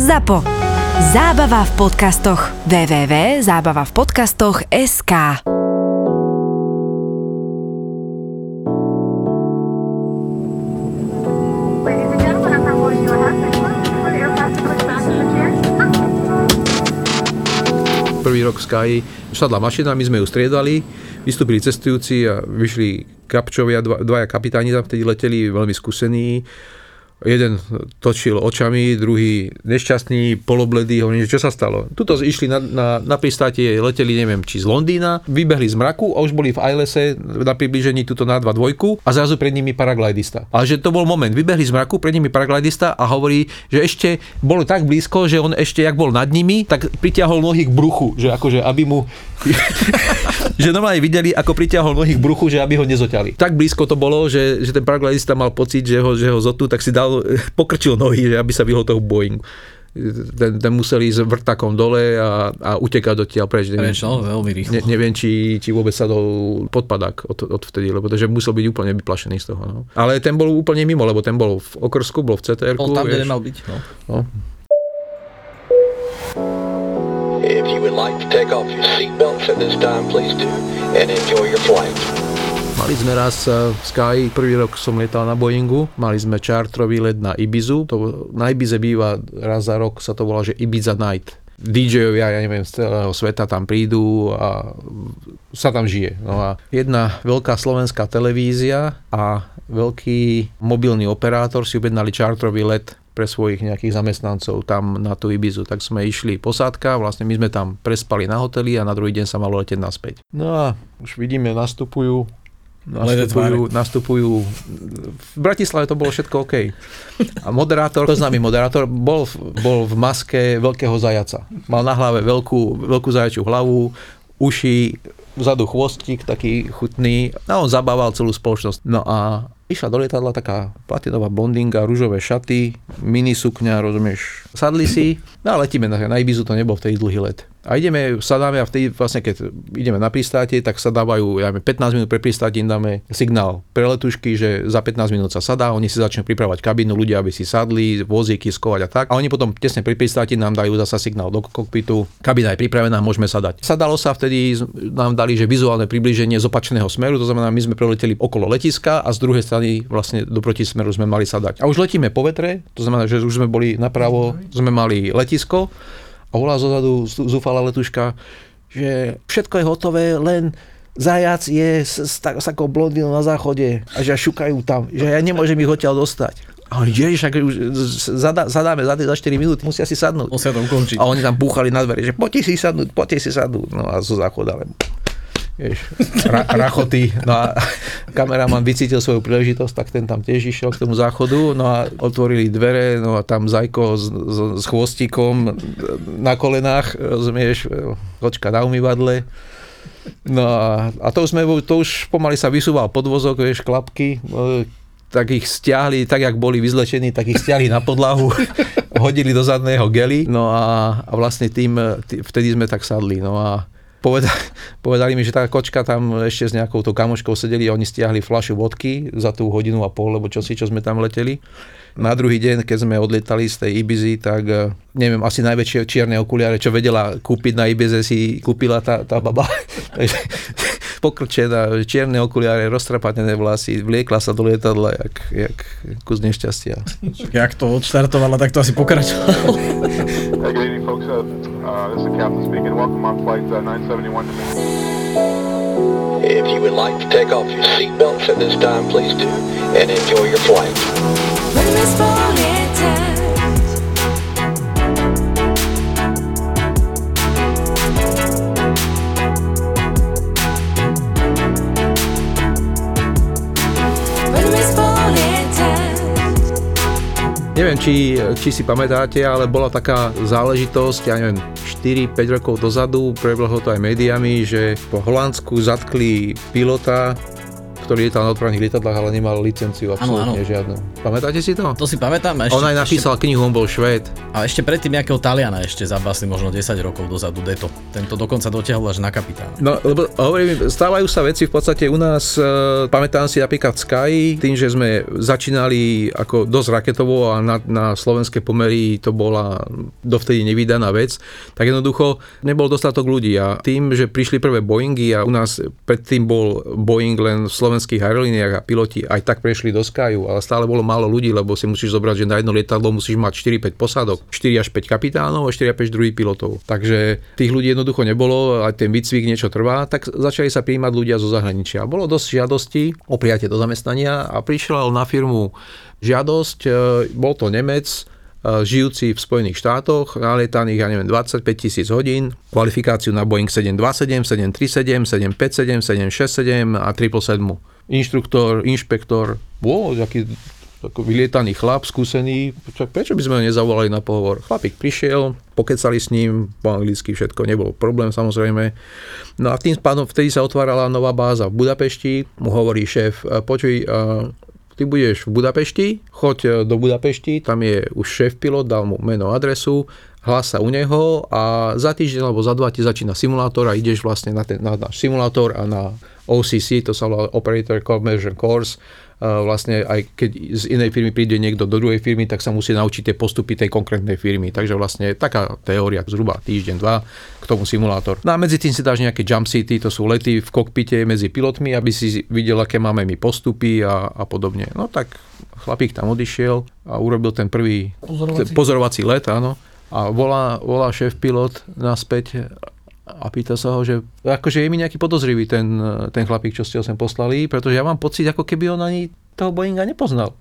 ZAPO. Zábava v podcastoch. www.zábavavpodcastoch.sk. Prvý rok v Sky sadla mašina, my sme ju striedali, vystúpili cestujúci a vyšli kapčovia, dva, dvaja kapitáni tam vtedy leteli, veľmi skúsení. Jeden točil očami, druhý nešťastný, polobledý, hovorím, čo sa stalo. Tuto išli na, na, na pristátie, leteli neviem, či z Londýna, vybehli z mraku a už boli v Ailese na približení tuto na 2 dvojku a zrazu pred nimi paraglidista. Ale že to bol moment, vybehli z mraku, pred nimi paraglidista a hovorí, že ešte bolo tak blízko, že on ešte, jak bol nad nimi, tak pritiahol nohy k bruchu, že akože aby mu že normálne videli, ako pritiahol nohy k bruchu, že aby ho nezoťali. Tak blízko to bolo, že, že ten paraglidista mal pocit, že ho, že ho zotú, tak si dal, pokrčil nohy, že aby sa vyhol toho Boeing. Ten, ten musel ísť vrtakom dole a, a utekať odtiaľ preč. Neviem, Preč, no, veľmi rýchlo. ne, neviem či, či vôbec sa dol podpadák od, od vtedy, lebo že musel byť úplne vyplašený z toho. No. Ale ten bol úplne mimo, lebo ten bol v okrsku, bol v CTR. Bol tam, kde nemal byť. No. No. Would like to take off your seatbelts at this time, please do, and enjoy your flight. Mali sme raz eh, v Sky, prvý rok som lietal na Boeingu, mali sme čartrový let na Ibizu, to na Ibize býva raz za rok, sa to volá, že Ibiza Night. DJ-ovia, ja neviem, z celého sveta tam prídu a sa tam žije. No a jedna veľká slovenská televízia a veľký mobilný operátor si objednali čartrový let pre svojich nejakých zamestnancov tam na tú Ibizu. Tak sme išli posádka, vlastne my sme tam prespali na hoteli a na druhý deň sa malo letieť naspäť. No a už vidíme, nastupujú nastupujú, nastupujú, v Bratislave to bolo všetko OK. A moderátor, to známy moderátor, bol, v- bol v maske veľkého zajaca. Mal na hlave veľkú, veľkú zajačiu hlavu, uši, vzadu chvostík taký chutný a on zabával celú spoločnosť. No a išla do lietadla taká platinová blondinga, rúžové šaty, mini sukňa, rozumieš. Sadli si, no a letíme na, na Ibizu, to nebol vtedy dlhý let. A ideme, sadáme a vtedy vlastne keď ideme na pristátie, tak sa dávajú, ja neviem, 15 minút pre pristátie im dáme signál pre letušky, že za 15 minút sa sadá, oni si začnú pripravať kabínu, ľudia, aby si sadli, vozíky, skovať a tak. A oni potom tesne pri pristáti nám dajú zasa signál do kokpitu, kabína je pripravená, môžeme sadať. Sadalo sa vtedy, nám dali, že vizuálne približenie z opačného smeru, to znamená, my sme preleteli okolo letiska a z druhej strany vlastne do protismeru sme mali sadať. A už letíme po vetre, to znamená, že už sme boli napravo, sme mali letisko a volá zozadu zúfala letuška, že všetko je hotové, len zajac je s, s, tak, s takou blondínou na záchode a že šukajú tam, že ja nemôžem ich odtiaľ dostať. A oni, ježiš, ak už zadá, zadáme za, za 4 minúty, musia si sadnúť. Musia to ukončiť. A oni tam búchali na dvere, že poďte si sadnúť, poďte si sadnúť. No a zo záchoda len vieš, ra, rachoty. No a kameraman vycítil svoju príležitosť, tak ten tam tiež išiel k tomu záchodu, no a otvorili dvere, no a tam Zajko s, s, s chvostíkom na kolenách, rozumieš, kočka na umývadle. No a, a to, už sme, to už pomaly sa vysúval podvozok, vieš, klapky, e, tak ich stiahli, tak jak boli vyzlečení, tak ich stiahli na podlahu, hodili do zadného gely, no a, a vlastne tým, tý, vtedy sme tak sadli, no a povedali, povedali mi, že tá kočka tam ešte s nejakou tou kamoškou sedeli a oni stiahli fľašu vodky za tú hodinu a pol, lebo čo si, čo sme tam leteli. Na druhý deň, keď sme odlietali z tej Ibizy, tak eh, neviem, asi najväčšie čierne okuliare, čo vedela kúpiť na Ibize, si kúpila tá, tá baba. Takže pokrčená, čierne okuliare, roztrapatené vlasy, vliekla sa do lietadla, jak, jak kus nešťastia. Jak to odštartovala, tak to asi pokračovalo. Hey, good evening, folks. Uh, this is the captain speaking. Welcome on flight uh, 971 to If you would like to take off your seatbelts at this time, please do, and enjoy your flight. When we're spotted When we're spotted Neviem, či, či si pamätáte, ale bola taká záležitosť, ja neviem, 4-5 rokov dozadu, prebehlo to aj médiami, že po Holandsku zatkli pilota, ktorý lietal na odpravných lietadlách, ale nemal licenciu absolútne áno. žiadnu. Pamätáte si to? To si pamätám. Ešte, On aj napísal knihu, on bol švéd. A ešte predtým nejakého Taliana ešte zabasli možno 10 rokov dozadu Deto. Tento dokonca dotiahol až na kapitána. No, lebo hovorím, stávajú sa veci v podstate u nás, e, pamätám si napríklad Sky, tým, že sme začínali ako dosť raketovo a na, na slovenské pomery to bola dovtedy nevydaná vec, tak jednoducho nebol dostatok ľudí a tým, že prišli prvé Boeingy a u nás predtým bol Boeing len v slovenských aerolíniách a piloti aj tak prešli do Skyu, ale stále bolo málo ľudí, lebo si musíš zobrať, že na jedno lietadlo musíš mať 4-5 posádok, 4 až 5 kapitánov a 4 až 5 druhých pilotov. Takže tých ľudí jednoducho nebolo, aj ten výcvik niečo trvá, tak začali sa prijímať ľudia zo zahraničia. Bolo dosť žiadostí o prijatie do zamestnania a prišiel na firmu žiadosť, e, bol to Nemec, e, žijúci v Spojených štátoch, nalietaných, ja neviem, 25 tisíc hodín, kvalifikáciu na Boeing 727, 737, 757, 767 a 777. Inštruktor, inšpektor, wow, aký ako vylietaný chlap, skúsený, prečo by sme ho nezavolali na pohovor? Chlapík prišiel, pokecali s ním, po anglicky všetko, nebol problém samozrejme. No a tým pádom vtedy sa otvárala nová báza v Budapešti, mu hovorí šéf, "E, počuj, e, ty budeš v Budapešti, choď e, do Budapešti, tam je už šéf pilot, dal mu meno, adresu, hlas u neho a za týždeň alebo za dva ti začína simulátor a ideš vlastne na, ten, na náš simulátor a na OCC, to sa volá Operator Conversion Course, vlastne aj keď z inej firmy príde niekto do druhej firmy, tak sa musí naučiť tie postupy tej konkrétnej firmy. Takže vlastne taká teória, zhruba týždeň, dva, k tomu simulátor. No a medzi tým si dáš nejaké jump seaty, to sú lety v kokpite medzi pilotmi, aby si videl, aké máme my postupy a, a podobne. No tak chlapík tam odišiel a urobil ten prvý Pozorovací. pozorovací let, áno. A volá, volá šéf pilot naspäť a pýta sa ho, že akože je mi nejaký podozrivý ten, ten chlapík, čo ste ho sem poslali, pretože ja mám pocit, ako keby on ani toho Boeinga nepoznal.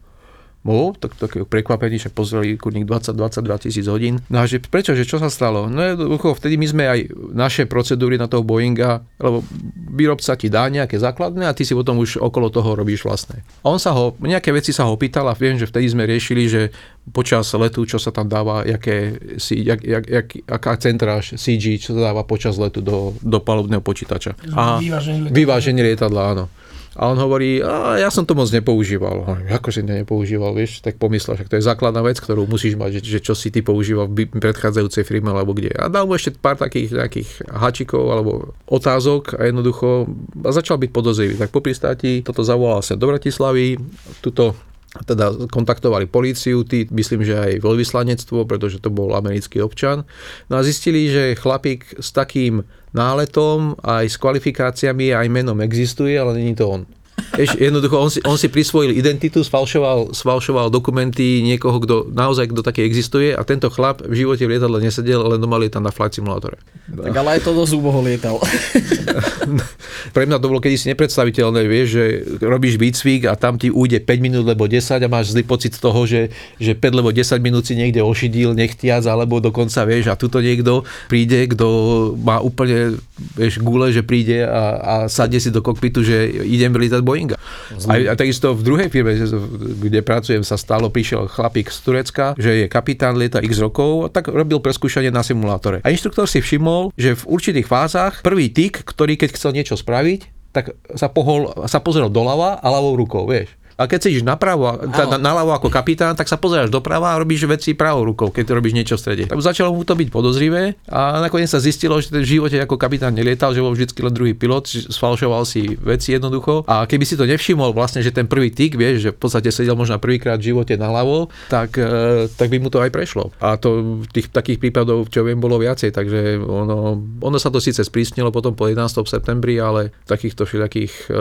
Bol, tak, tak prekvapení, že pozreli kurník 20-22 tisíc hodín. No a že prečo, že čo sa stalo? No jednoducho, vtedy my sme aj naše procedúry na toho Boeinga, lebo výrobca ti dá nejaké základné a ty si potom už okolo toho robíš vlastné. A on sa ho, nejaké veci sa ho pýtal a viem, že vtedy sme riešili, že počas letu, čo sa tam dáva, jaké, si, jak, jak, jak, aká centráž CG, čo sa dáva počas letu do, do palubného počítača. A vyváženie lietadla, áno. A on hovorí, a ja som to moc nepoužíval. Hovorím, si to nepoužíval, vieš, tak pomyslel, že to je základná vec, ktorú musíš mať, že, že čo si ty používal v predchádzajúcej firme alebo kde. A dal mu ešte pár takých nejakých hačikov alebo otázok a jednoducho a začal byť podozrivý. Tak po pristáti toto zavolal sa do Bratislavy, tuto teda kontaktovali políciu, tí, myslím, že aj veľvyslanectvo, pretože to bol americký občan. No a zistili, že chlapík s takým náletom aj s kvalifikáciami aj menom existuje, ale není to on. Vieš, jednoducho, on si, on si prisvojil identitu, sfalšoval, sfalšoval dokumenty niekoho, kto naozaj kto taký existuje a tento chlap v živote v lietadle nesedel, len doma lietal na flight simulátore. Tak ale aj to dosť úboho lietal. Pre mňa to bolo kedysi nepredstaviteľné, vieš, že robíš výcvik a tam ti ujde 5 minút lebo 10 a máš zlý pocit z toho, že, že 5 lebo 10 minút si niekde ošidil, nechtiac, alebo dokonca, vieš, a tuto niekto príde, kto má úplne, vieš, gule, že príde a, a sadne si do kokpitu, že idem lietať Boeinga. A, a takisto v druhej firme, kde pracujem, sa stalo, prišiel chlapík z Turecka, že je kapitán, lieta x rokov, tak robil preskúšanie na simulátore. A inštruktor si všimol, že v určitých fázach prvý tyk, ktorý keď chcel niečo spraviť, tak sa, pohol, sa pozrel doľava a ľavou rukou, vieš. A keď si ideš napravo, teda naľavo ako kapitán, tak sa pozeráš doprava a robíš veci pravou rukou, keď robíš niečo v strede. Tak začalo mu to byť podozrivé a nakoniec sa zistilo, že v živote ako kapitán nelietal, že bol vždy len druhý pilot, sfalšoval si veci jednoducho. A keby si to nevšimol vlastne, že ten prvý tyk, vieš, že v podstate sedel možno prvýkrát v živote naľavo, tak, e, tak by mu to aj prešlo. A to tých takých prípadov, čo viem, bolo viacej, takže ono, ono sa to síce sprísnilo potom po 11. septembri, ale takýchto všetkých e,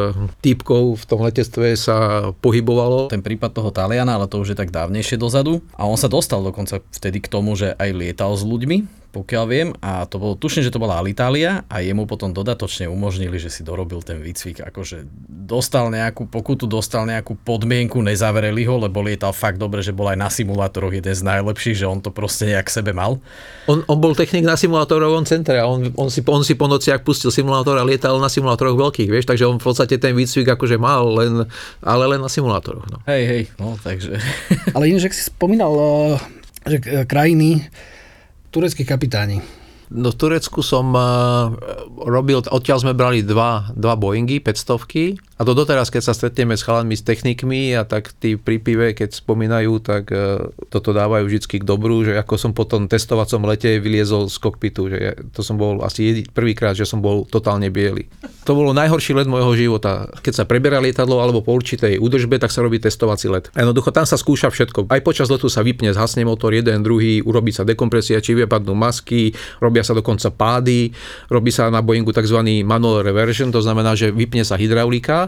typkov v tom letectve sa pohybovalo. Ten prípad toho Taliana, ale to už je tak dávnejšie dozadu. A on sa dostal dokonca vtedy k tomu, že aj lietal s ľuďmi, pokiaľ viem, a to bolo, tuším, že to bola Alitalia a jemu potom dodatočne umožnili, že si dorobil ten výcvik, akože dostal nejakú pokutu, dostal nejakú podmienku, nezavreli ho, lebo lietal fakt dobre, že bol aj na simulátoroch jeden z najlepších, že on to proste nejak sebe mal. On, on bol technik na simulátorovom centre a on, on, si, on si po nociach pustil simulátor a lietal na simulátoroch veľkých, vieš, takže on v podstate ten výcvik akože mal, len, ale len na simulátoroch. No. Hej, hej, no takže... Ale ináč, ak si spomínal, eh, že eh, krajiny, tureckí kapitáni. No v Turecku som uh, robil, odtiaľ sme brali dva, dva Boeingy 500 A to doteraz, keď sa stretneme s chalanmi, s technikmi a tak tí pri pive, keď spomínajú, tak e, toto dávajú vždy k dobru, že ako som po tom testovacom lete vyliezol z kokpitu, že ja, to som bol asi prvýkrát, že som bol totálne biely. To bolo najhorší let môjho života. Keď sa preberá lietadlo alebo po určitej údržbe, tak sa robí testovací let. A Jednoducho tam sa skúša všetko. Aj počas letu sa vypne, zhasne motor jeden, druhý, urobí sa dekompresia, či vypadnú masky, robia sa dokonca pády, robí sa na Boeingu tzv. manual reversion, to znamená, že vypne sa hydraulika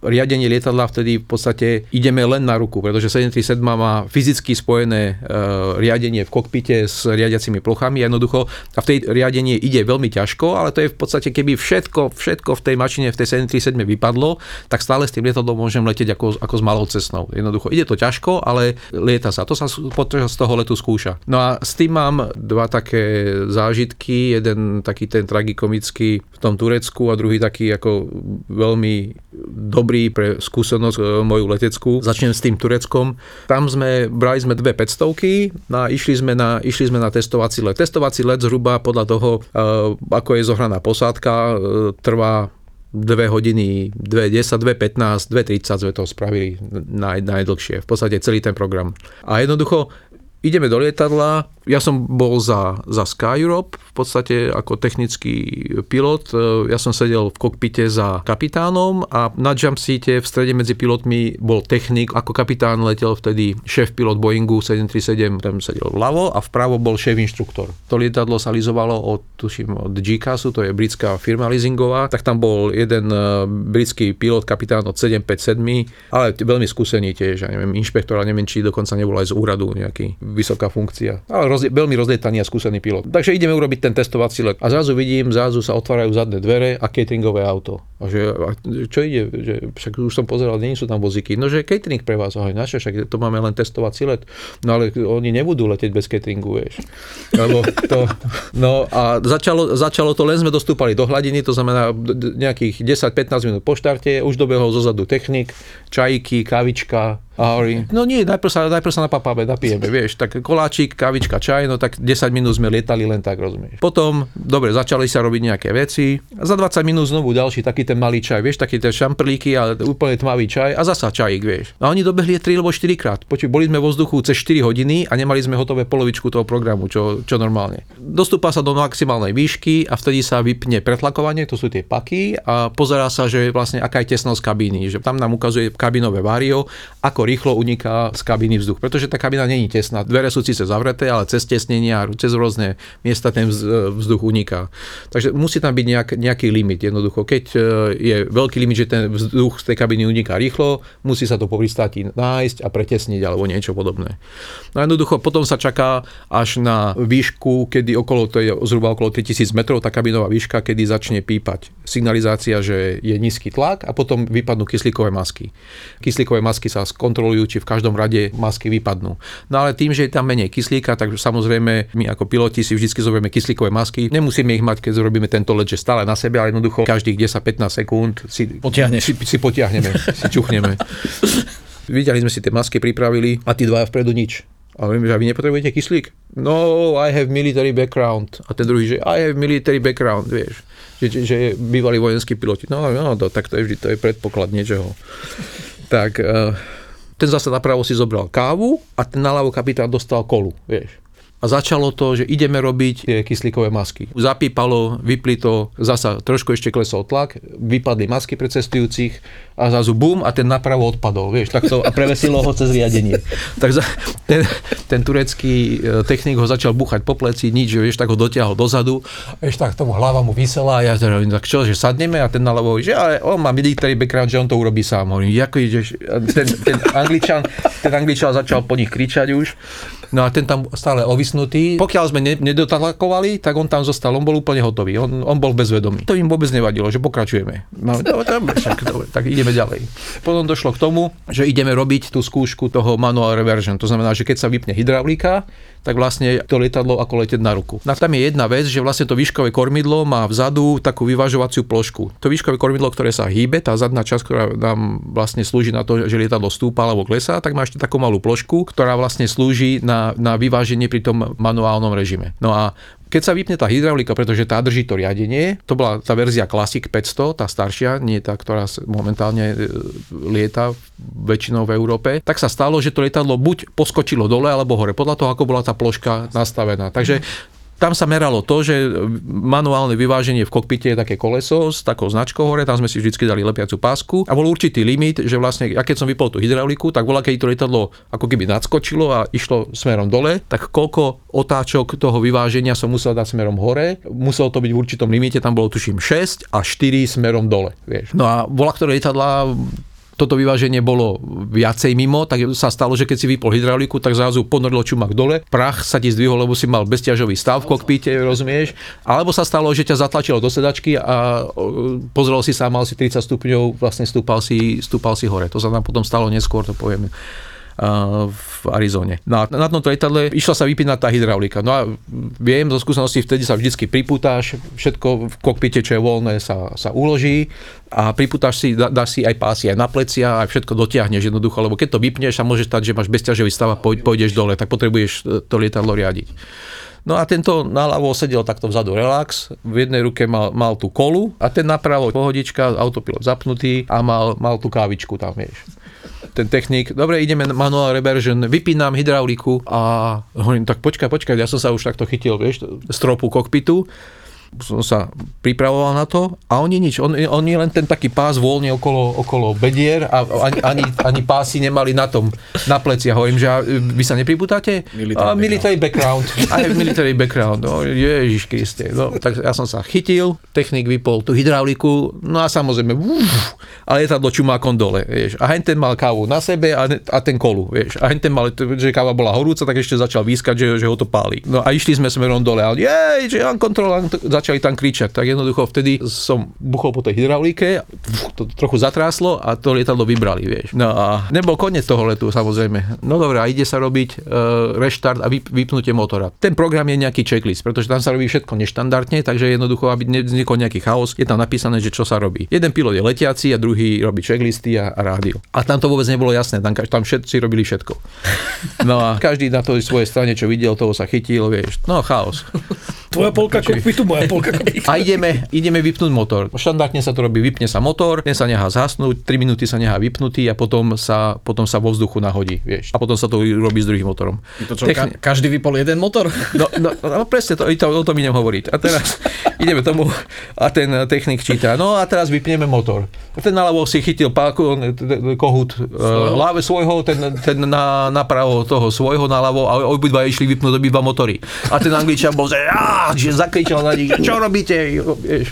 riadenie lietadla vtedy v podstate ideme len na ruku, pretože 737 má fyzicky spojené e, riadenie v kokpite s riadiacimi plochami. Jednoducho a v tej riadenie ide veľmi ťažko, ale to je v podstate, keby všetko, všetko v tej mašine, v tej 737 vypadlo, tak stále s tým lietadlom môžem letieť ako, ako s malou cestnou. Jednoducho ide to ťažko, ale lieta sa. To sa počas toho letu skúša. No a s tým mám dva také zážitky. Jeden taký ten tragikomický v tom Turecku a druhý taký ako veľmi dobrý pre skúsenosť e, moju leteckú. Začnem s tým Tureckom. Tam sme, brali sme dve 500 no a išli sme na, išli sme na testovací let. Testovací let zhruba podľa toho, e, ako je zohraná posádka, e, trvá 2 hodiny, 2.10, 2.15, 2.30 sme to spravili naj, najdlhšie. V podstate celý ten program. A jednoducho ideme do lietadla, ja som bol za, za Sky Europe, v podstate ako technický pilot. Ja som sedel v kokpite za kapitánom a na jump seate v strede medzi pilotmi bol technik. Ako kapitán letel vtedy šéf pilot Boeingu 737, tam sedel vľavo a vpravo bol šéf inštruktor. To lietadlo sa lizovalo od, tuším, od GCASu, to je britská firma leasingová, tak tam bol jeden eh, britský pilot, kapitán od 757, ale veľmi skúsený tiež, ja neviem, inšpektor, neviem, či dokonca nebol aj z úradu nejaký vysoká funkcia. Ale rozli- veľmi rozlietaný a skúsený pilot. Takže ideme urobiť ten testovací let. A zrazu vidím, zrazu sa otvárajú zadné dvere a cateringové auto. A že, a čo ide? Že, však už som pozeral, nie sú tam vozíky. No, že catering pre vás, ahoj, naše, však to máme len testovací let. No ale oni nebudú letieť bez cateringu, vieš. Lebo to, no a začalo, začalo to, len sme dostúpali do hladiny, to znamená nejakých 10-15 minút po štarte, už dobehol zozadu technik, čajky, kavička, a hovorí, no nie, najprv sa, najprv sa napapáme, napijeme, vieš, tak koláčik, kavička, čaj, no tak 10 minút sme lietali len tak, rozumieš. Potom, dobre, začali sa robiť nejaké veci a za 20 minút znovu ďalší taký ten malý čaj, vieš, taký ten šamprlíky a úplne tmavý čaj a zasa čajík, vieš. A oni dobehli 3 alebo 4 krát. Počuj, boli sme vo vzduchu cez 4 hodiny a nemali sme hotové polovičku toho programu, čo, čo normálne. Dostúpa sa do maximálnej výšky a vtedy sa vypne pretlakovanie, to sú tie paky a pozerá sa, že vlastne aká je tesnosť kabíny, že tam nám ukazuje kabinové vario, ako rýchlo uniká z kabiny vzduch, pretože tá kabina není tesná. Dvere sú síce zavreté, ale cez tesnenia, cez rôzne miesta ten vz- vzduch uniká. Takže musí tam byť nejak, nejaký limit. Jednoducho, keď e, je veľký limit, že ten vzduch z tej kabiny uniká rýchlo, musí sa to po pristáti nájsť a pretesniť alebo niečo podobné. No jednoducho potom sa čaká až na výšku, kedy okolo, to je zhruba okolo 3000 metrov, tá kabinová výška, kedy začne pípať signalizácia, že je nízky tlak a potom vypadnú kyslíkové masky. Kyslíkové masky sa skontrolujú, či v každom rade masky vypadnú. No ale tým, že je tam menej kyslíka, tak samozrejme my ako piloti si vždy zoberieme kyslíkové masky. Nemusíme ich mať, keď zrobíme tento let, že stále na sebe, ale jednoducho každých 10-15 sekúnd si, Potiahneš. si, si potiahneme, si čuchneme. Videli sme si tie masky, pripravili a tí dvaja vpredu nič. A hovorím, že a vy nepotrebujete kyslík? No, I have military background. A ten druhý, že I have military background, vieš. Že, že, že je bývalí vojenskí piloti. No, no, to, tak to je vždy, to je predpoklad niečoho. Tak eh, ten zase napravo si zobral kávu a ten naľavo kapitán dostal kolu, vieš. A začalo to, že ideme robiť tie kyslíkové masky. Zapípalo, vypli to, zasa trošku ešte klesol tlak, vypadli masky pre cestujúcich a zrazu bum a ten napravo odpadol, vieš, tak to, a prevesilo ho cez riadenie. Tak ten, ten turecký e, technik ho začal buchať po pleci, nič, vieš, tak ho dotiahol dozadu, vieš, tak tomu hlava mu vysela a ja teda, hovorím, tak čo, že sadneme a ten naľavo, že ale on má military background, že on to urobí sám. Hovorím, ako ideš, ten, ten, angličan, ten angličan začal po nich kričať už, no a ten tam stále ovisnutý. Pokiaľ sme ne, nedotlakovali, tak on tam zostal, on bol úplne hotový, on, on bol bezvedomý. To im vôbec nevadilo, že pokračujeme. No, no dobre, však, dobre, tak ideme ďalej. Potom došlo k tomu, že ideme robiť tú skúšku toho manual reversion. To znamená, že keď sa vypne hydraulika, tak vlastne to lietadlo ako letieť na ruku. A tam je jedna vec, že vlastne to výškové kormidlo má vzadu takú vyvažovaciu plošku. To výškové kormidlo, ktoré sa hýbe, tá zadná časť, ktorá nám vlastne slúži na to, že lietadlo stúpa alebo klesá, tak má ešte takú malú plošku, ktorá vlastne slúži na, na vyváženie pri tom manuálnom režime. No a keď sa vypne tá hydraulika, pretože tá drží to riadenie, to bola tá verzia Classic 500, tá staršia, nie tá, ktorá momentálne e, lieta väčšinou v Európe, tak sa stalo, že to lietadlo buď poskočilo dole alebo hore, podľa toho, ako bola tá ploška nastavená. Takže tam sa meralo to, že manuálne vyváženie v kokpite je také koleso s takou značkou hore, tam sme si vždy dali lepiacu pásku a bol určitý limit, že vlastne, ja keď som vypol tú hydrauliku, tak bola, keď to lietadlo ako keby nadskočilo a išlo smerom dole, tak koľko otáčok toho vyváženia som musel dať smerom hore, muselo to byť v určitom limite, tam bolo tuším 6 a 4 smerom dole. Vieš. No a bola, ktoré lietadla toto vyváženie bolo viacej mimo, tak sa stalo, že keď si vypol hydrauliku, tak zrazu ponorilo čumak dole, prach sa ti zdvihol, lebo si mal bezťažový stav v kokpite, rozumieš? Alebo sa stalo, že ťa zatlačilo do sedačky a pozrel si sa, mal si 30 stupňov, vlastne stúpal si, stúpal si hore. To sa nám potom stalo neskôr, to poviem v Arizone. No a na tomto lietadle išla sa vypínať tá hydraulika. No a viem zo skúsenosti, vtedy sa vždycky pripútáš, všetko v kokpite, čo je voľné, sa, sa uloží a pripútaš si, dá, dáš si aj pásy aj na plecia a všetko dotiahneš jednoducho, lebo keď to vypneš a môže stať, že máš bezťažový stav a pôjdeš dole, tak potrebuješ e, to lietadlo riadiť. No a tento naľavo sedel takto vzadu relax, v jednej ruke mal, mal tú kolu a ten napravo pohodička, autopilot zapnutý a mal, mal tú kávičku tam, vieš ten technik, dobre, ideme na manual reversion, vypínam hydrauliku a hovorím, tak počkaj, počkaj, ja som sa už takto chytil, vieš, stropu kokpitu som sa pripravoval na to a oni nič, on, oni len ten taký pás voľne okolo, okolo bedier a ani, ani, ani pásy nemali na tom, na pleci. A hovorím, že a vy sa nepriputáte? Military a, military background. I have military background. No, Ježiš Kriste. No, tak ja som sa chytil, technik vypol tú hydrauliku, no a samozrejme, uf, a lietadlo čumákom dole, vieš. A hen ten mal kávu na sebe a, a ten kolu, vieš. A hen ten mal, že káva bola horúca, tak ešte začal výskať, že, že ho to páli. No a išli sme smerom dole a on, jej, že uncontrol, začali tam kričať. Tak jednoducho vtedy som buchol po tej hydraulike, to trochu zatráslo a to lietadlo vybrali, vieš. No a nebol koniec toho letu, samozrejme. No dobré, a ide sa robiť uh, reštart a vyp- vypnutie motora. Ten program je nejaký checklist, pretože tam sa robí všetko neštandardne, takže jednoducho, aby nevznikol nejaký chaos, je tam napísané, že čo sa robí. Jeden pilot je letiaci a druhý robí checklisty a, a rádio. A tam to vôbec nebolo jasné, tam, tam všetci robili všetko. No a každý na tej svojej strane, čo videl, toho sa chytil, vieš. No chaos. Tvoja polka kokpitu, moja polka kokpitu. A ideme, ideme vypnúť motor. Štandardne sa to robí, vypne sa motor, ten sa nechá zhasnúť, 3 minúty sa nechá vypnutý a potom sa, potom sa vo vzduchu nahodí, vieš. A potom sa to robí s druhým motorom. To čo, ka- každý vypol jeden motor? No, no, no presne, to, to, o tom idem hovoriť. A teraz ideme tomu a ten technik číta, no a teraz vypneme motor. Ten naľavo si chytil páku, kohút svojho? láve svojho, ten, ten na, napravo toho svojho naľavo a obidva išli vypnúť obidva motory. A ten angličan bol, že, á, že zakričal na nich, čo robíte? Vieš.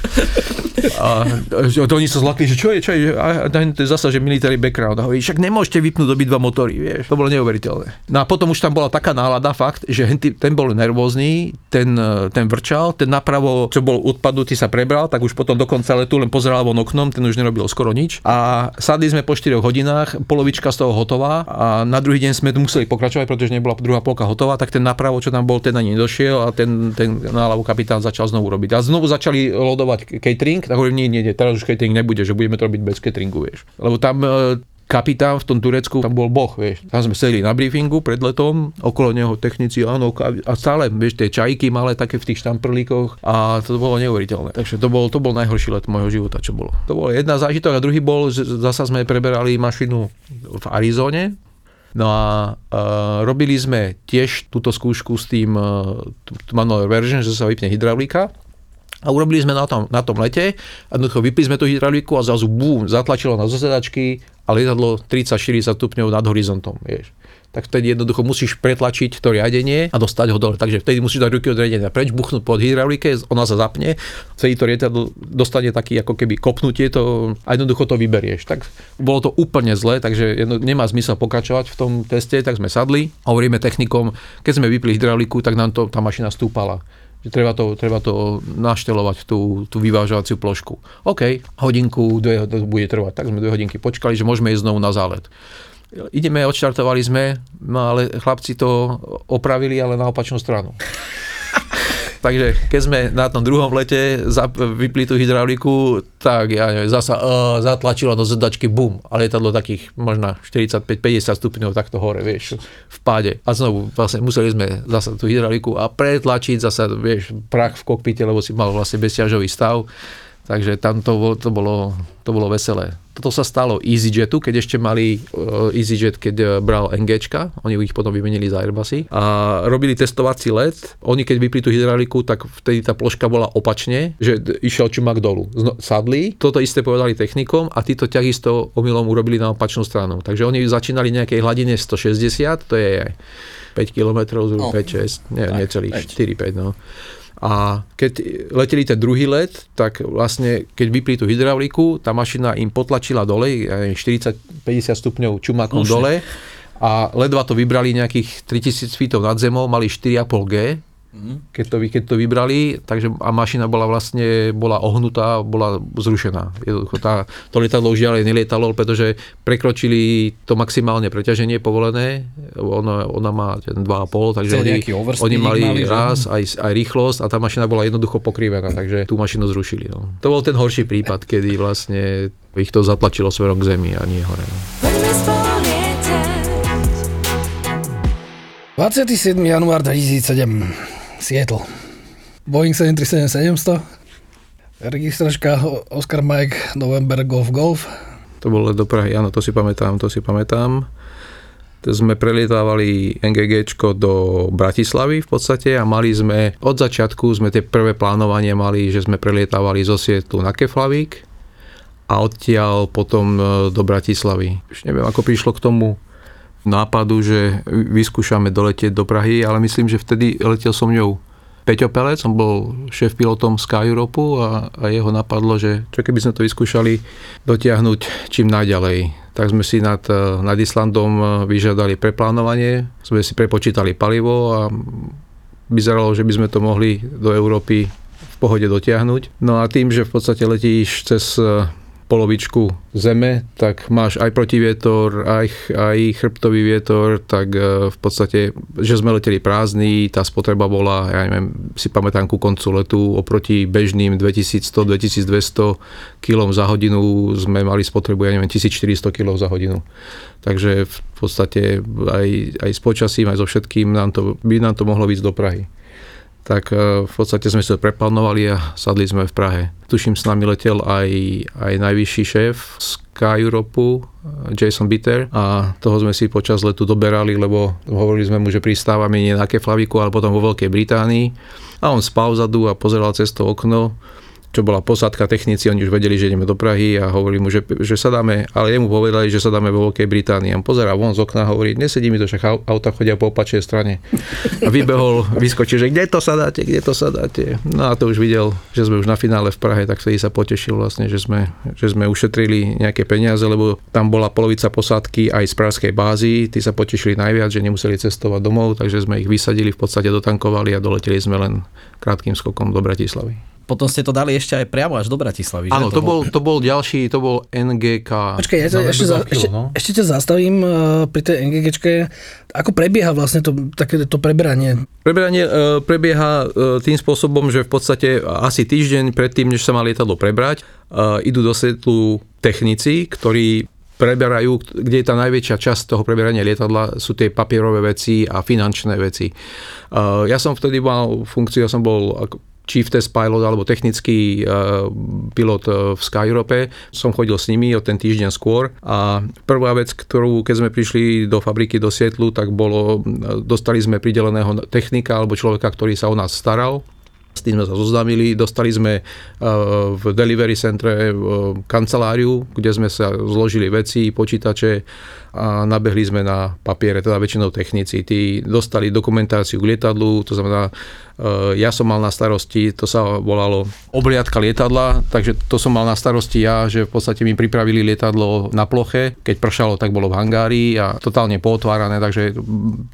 A, a to oni sa zlakli, že čo je, čo je, a to je zasa, že military background. A hovorí, však nemôžete vypnúť obidva motory, vieš. To bolo neuveriteľné. No a potom už tam bola taká nálada, fakt, že ten bol nervózny, ten, ten vrčal, ten napravo, čo bol odpadnutý, sa prebral, tak už potom dokonca letu len pozeral von oknom, ten už nerobil skoro nič. A sadli sme po 4 hodinách, polovička z toho hotová a na druhý deň sme museli pokračovať, pretože nebola druhá polka hotová, tak ten napravo, čo tam bol, ten ani nedošiel a ten, ten náľavo kapitán začal znovu robiť. A znovu začali lodovať catering, tak hovorím, nie, nie, nie, teraz už catering nebude, že budeme to robiť bez cateringu, vieš. Lebo tam e, kapitán v tom Turecku, tam bol boh, vieš. Tam sme sedeli na briefingu pred letom, okolo neho technici, áno, a stále, vieš, tie čajky malé také v tých štamprlíkoch a to bolo neuveriteľné. Takže to bol, to bol najhorší let môjho života, čo bolo. To bol jedna zážitok a druhý bol, že zasa sme preberali mašinu v Arizone, No a uh, robili sme tiež túto skúšku s tým uh, manual version, že sa vypne hydraulika. A urobili sme na tom, na tom lete, jednoducho vypli sme tú hydrauliku a zrazu bum, zatlačilo na zosedačky a lietadlo 30-40 stupňov nad horizontom, vieš. Tak vtedy jednoducho musíš pretlačiť to riadenie a dostať ho dole. Takže vtedy musíš dať ruky od riadenia preč, buchnúť pod hydraulike, ona sa zapne, vtedy to lietadlo dostane taký ako keby kopnutie to a jednoducho to vyberieš. Tak bolo to úplne zle, takže jedno, nemá zmysel pokračovať v tom teste, tak sme sadli a hovoríme technikom, keď sme vypli hydrauliku, tak nám to tá mašina stúpala že treba to, treba to naštelovať, tú, tú vyvážovaciu plošku. OK, hodinku, dve to bude trvať. Tak sme dve hodinky počkali, že môžeme ísť znovu na zálet. Ideme, odštartovali sme, no ale chlapci to opravili, ale na opačnú stranu. Takže keď sme na tom druhom lete vypli tú hydrauliku, tak ja neviem, zasa uh, zatlačilo do zedačky, bum, a lietadlo takých možno 45-50 stupňov takto hore, vieš, v páde. A znovu vlastne museli sme zasa tú hydrauliku a pretlačiť zasa, vieš, prach v kokpite, lebo si mal vlastne bezťažový stav. Takže tam to, to, bolo, to bolo veselé. Toto sa stalo EasyJetu, keď ešte mali uh, EasyJet, keď uh, bral NGčka, oni ich potom vymenili za Airbusy a robili testovací let. Oni keď vypli tú hydrauliku, tak vtedy tá ploška bola opačne, že išiel čumak dolu. Sadli, toto isté povedali technikom a títo ťahisto omylom urobili na opačnú stranu. Takže oni začínali nejakej hladine 160, to je 5 km, zhruba No. 5-6, nie, Tak, necelých päť. 4-5, no. A keď leteli ten druhý let, tak vlastne, keď vypli tú hydrauliku, tá mašina im potlačila dole, ja neviem, 40-50 stupňov čumakom dole. A ledva to vybrali nejakých 3000 feetov nad zemou, mali 4,5G, keď to, keď to vybrali, takže a mašina bola vlastne bola ohnutá, bola zrušená. Jednoducho tá, to lietadlo už ďalej nelietalo, pretože prekročili to maximálne preťaženie povolené, ona, ona má ten 2,5, takže oni, oni mali, mali, raz aj, aj rýchlosť a tá mašina bola jednoducho pokrivená, takže tú mašinu zrušili. No. To bol ten horší prípad, kedy vlastne ich to zatlačilo smerom k zemi a nie hore. No. Poďme spolu lietať. 27. január 2007. Seattle. Boeing 737-700. Registračka Oscar Mike November Golf Golf. To bolo do Prahy, áno, to si pamätám, to si pamätám. To sme prelietávali NGG do Bratislavy v podstate a mali sme, od začiatku sme tie prvé plánovanie mali, že sme prelietávali zo Sietlu na Keflavík a odtiaľ potom e, do Bratislavy. Už neviem, ako prišlo k tomu nápadu, že vyskúšame doletieť do Prahy, ale myslím, že vtedy letel som ňou Peťo Pelec, som bol šéf pilotom Sky Europe a, a jeho napadlo, že čo keby sme to vyskúšali dotiahnuť čím najďalej. Tak sme si nad, eh, nad Islandom eh, vyžiadali preplánovanie, sme si prepočítali palivo a vyzeralo, že by sme to mohli do Európy v pohode dotiahnuť. No a tým, že v podstate letíš cez eh, polovičku zeme, tak máš aj protivietor, aj, aj chrbtový vietor, tak eh, v podstate, že sme leteli prázdni, tá spotreba bola, ja neviem, si pamätám ku koncu letu, oproti bežným 2100-2200 kg za hodinu sme mali spotrebu, ja neviem, 1400 kg za hodinu. Takže v podstate aj, aj s počasím, aj so všetkým nám to, by nám to mohlo ísť do Prahy tak e, v podstate sme si to preplánovali a sadli sme v Prahe. Tuším, s nami letel aj, aj najvyšší šéf Sky Europe, e, Jason Bitter. A toho sme si počas letu doberali, lebo hovorili sme mu, že pristávame nie na Keflaviku, ale potom vo Veľkej Británii. A on spal vzadu a pozeral cez to okno čo bola posádka, technici, oni už vedeli, že ideme do Prahy a hovorili mu, že, že sa dáme, ale jemu povedali, že sa dáme vo Veľkej Británii. On pozerá von z okna a hovorí, nesedí mi to, však au- auta chodia po opačnej strane. A vybehol, vyskočil, že kde to sa dáte, kde to sa dáte. No a to už videl, že sme už na finále v Prahe, tak vtedy sa potešil vlastne, že sme, že sme ušetrili nejaké peniaze, lebo tam bola polovica posádky aj z pražskej bázy, tí sa potešili najviac, že nemuseli cestovať domov, takže sme ich vysadili, v podstate dotankovali a doleteli sme len krátkým skokom do Bratislavy. Potom ste to dali ešte aj priamo až do Bratislavy, že? Áno, to bol, to bol ďalší, to bol NGK. Počkaj, ja November ešte, za, Kilo, ešte, no. ešte ťa zastavím uh, pri tej NGGčke. Ako prebieha vlastne to, také to preberanie? Preberanie e, prebieha e, tým spôsobom, že v podstate asi týždeň predtým, než sa má lietadlo prebrať, e, idú do setlu technici, ktorí preberajú, kde je tá najväčšia časť toho preberania lietadla, sú tie papierové veci a finančné veci. Ja som vtedy mal funkciu, ja som bol ako chief test pilot alebo technický uh, pilot uh, v Sky Europe. Som chodil s nimi o ten týždeň skôr a prvá vec, ktorú keď sme prišli do fabriky do Sietlu, tak bolo, e, dostali sme prideleného technika alebo človeka, ktorý sa o nás staral. S tým sme sa zoznámili, dostali sme v delivery centre kanceláriu, kde sme sa zložili veci, počítače a nabehli sme na papiere, teda väčšinou technici. Tí dostali dokumentáciu k lietadlu, to znamená, uh, ja som mal na starosti, to sa volalo obliadka lietadla, takže to som mal na starosti ja, že v podstate mi pripravili lietadlo na ploche, keď pršalo, tak bolo v hangári a totálne pootvárané, takže